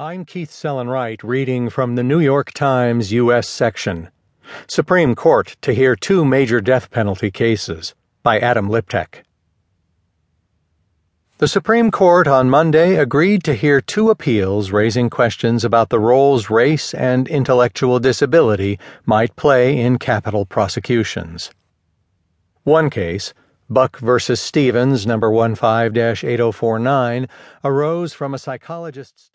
I'm Keith Sellon-Wright reading from the New York Times U.S. section. Supreme Court to hear two major death penalty cases by Adam Liptak. The Supreme Court on Monday agreed to hear two appeals raising questions about the roles race and intellectual disability might play in capital prosecutions. One case, Buck v. Stephens, number 15 8049, arose from a psychologist's